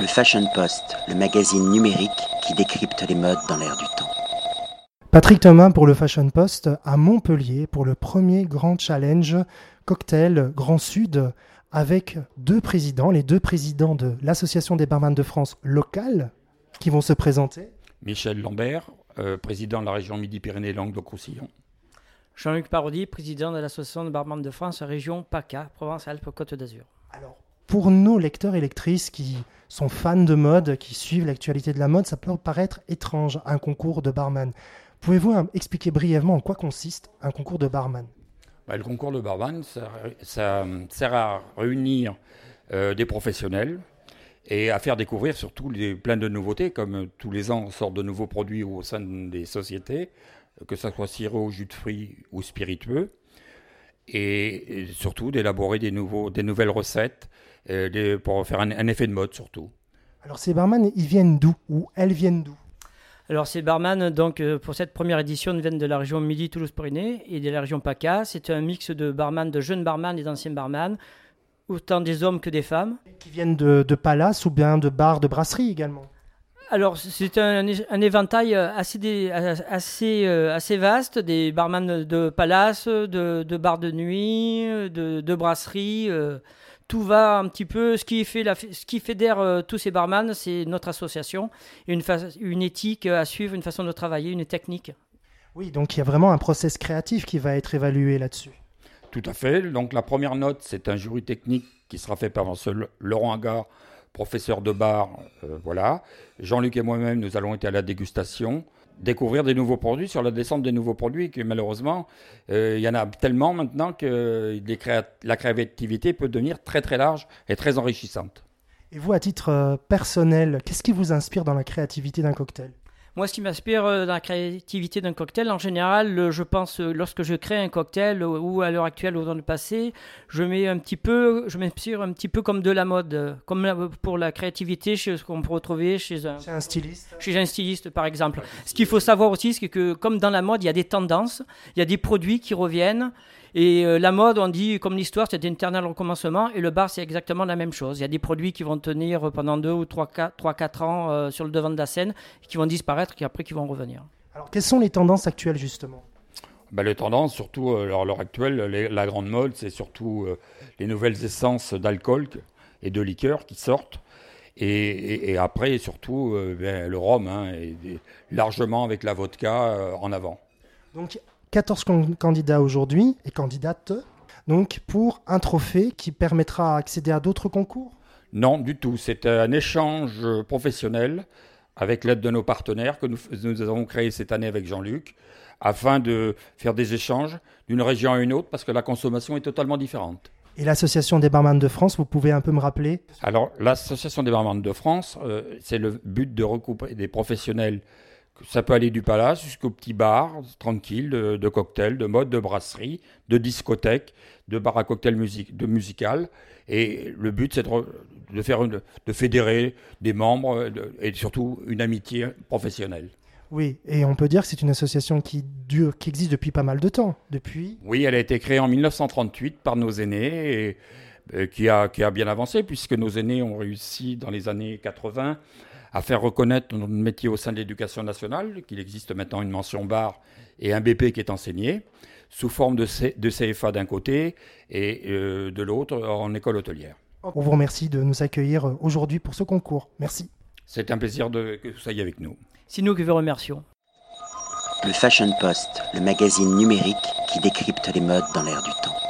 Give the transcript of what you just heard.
Le Fashion Post, le magazine numérique qui décrypte les modes dans l'air du temps. Patrick Thomas pour le Fashion Post à Montpellier pour le premier grand challenge cocktail Grand Sud avec deux présidents, les deux présidents de l'Association des barman de France locale qui vont se présenter. Michel Lambert, euh, président de la région Midi-Pyrénées-Languedoc-Roussillon. Jean-Luc Parodi, président de l'Association des barman de France, région PACA, Provence-Alpes-Côte d'Azur. Alors, pour nos lecteurs et lectrices qui sont fans de mode, qui suivent l'actualité de la mode, ça peut paraître étrange, un concours de barman. Pouvez-vous expliquer brièvement en quoi consiste un concours de barman? Bah, Le concours de barman, ça, sert à réunir euh, des professionnels et à faire découvrir surtout plein de nouveautés, comme euh, tous les ans on sort de nouveaux produits au sein des sociétés, que ce soit sirop, jus de fruits ou spiritueux, et, surtout d'élaborer des, des nouvelles recettes euh, pour faire un, effet de mode surtout. Alors ces barman, ils viennent d'où Ou elles viennent d'où? Alors ces barman, donc euh, pour cette première édition, viennent de la région Midi-Toulouse-Pyrénées et de la région PACA. C'est un mix de barman, de jeunes barman et d'anciens barman, autant des hommes que des femmes. Qui viennent de, de palaces ou bien de bars, de brasseries également? Alors, c'est un, éventail assez, assez, euh, assez vaste, des barman de palace, de, de bars de nuit, de, de brasseries. Euh, tout va un petit peu. Ce qui, fait la, ce qui fédère euh, tous ces barman, c'est notre association, une, une éthique à suivre, une façon de travailler, une technique. Oui, donc il y a vraiment un process créatif qui va être évalué là-dessus. Tout à fait. Donc la première note, c'est un jury technique qui sera fait par Laurent Agar, professeur de bar, euh, voilà. Jean-Luc et moi-même, nous allons être à la dégustation, découvrir des nouveaux produits, sur la descente des nouveaux produits, que malheureusement, euh, il y en a tellement maintenant que la créativité peut devenir très très large et très enrichissante. Et vous, à titre euh, personnel, qu'est-ce qui vous inspire dans la créativité d'un cocktail? Moi, ce qui m'inspire euh, dans la créativité d'un cocktail, en général, je pense, euh, lorsque je crée un cocktail, euh, ou à l'heure actuelle ou dans le passé, je mets un petit peu, je m'inspire un petit peu comme de la mode, comme pour la créativité, chez ce qu'on peut retrouver chez un, un styliste. Chez un styliste, par exemple. Ce qu'il faut savoir aussi, c'est que comme dans la mode, il y a des tendances, il y a des produits qui reviennent. Et euh, la mode, on dit, comme l'histoire, c'est éternel recommencement. Et le bar, c'est exactement la même chose. Il y a des produits qui vont tenir pendant deux ou trois, quatre, ans euh, sur le devant de la scène, qui vont disparaître et après qui vont revenir. Alors, quelles sont les tendances actuelles, justement? Bah, Les tendances, surtout euh, à l'heure actuelle, la grande mode, c'est surtout les nouvelles essences d'alcool et de liqueur qui sortent. Et, après, surtout, ben, le rhum, hein, largement avec la vodka en avant. Donc, 14 candidats aujourd'hui et candidates, donc pour un trophée qui permettra d'accéder à d'autres concours? Non, du tout. C'est un échange professionnel avec l'aide de nos partenaires que nous, nous avons créé cette année avec Jean-Luc, afin de faire des échanges d'une région à une autre, parce que la consommation est totalement différente. Et l'Association des barman de France, vous pouvez un peu me rappeler? Alors, l'Association des barman de France, euh, c'est le but de recouper des professionnels ça peut aller du palace jusqu'au petit bar, tranquille, de, cocktails, de mode, de brasserie, de discothèque, de bar à cocktail musique, de musical. Et le but, c'est de, faire une, de fédérer des membres et surtout une amitié professionnelle. Oui, et on peut dire que c'est une association qui dure, qui existe depuis pas mal de temps. Depuis. Oui, elle a été créée en 1938 par nos aînés et, qui, a, qui a bien avancé puisque nos aînés ont réussi dans les années 80 à faire reconnaître notre métier au sein de l'éducation nationale, qu'il existe maintenant une mention barre et un BP qui est enseigné, sous forme de, de CFA d'un côté et euh, de l'autre en école hôtelière. On vous remercie de nous accueillir euh, aujourd'hui pour ce concours. Merci. C'est un plaisir de, que vous soyez avec nous. C'est nous qui vous remercions. Le Fashion Post, le magazine numérique qui décrypte les modes dans l'air du temps.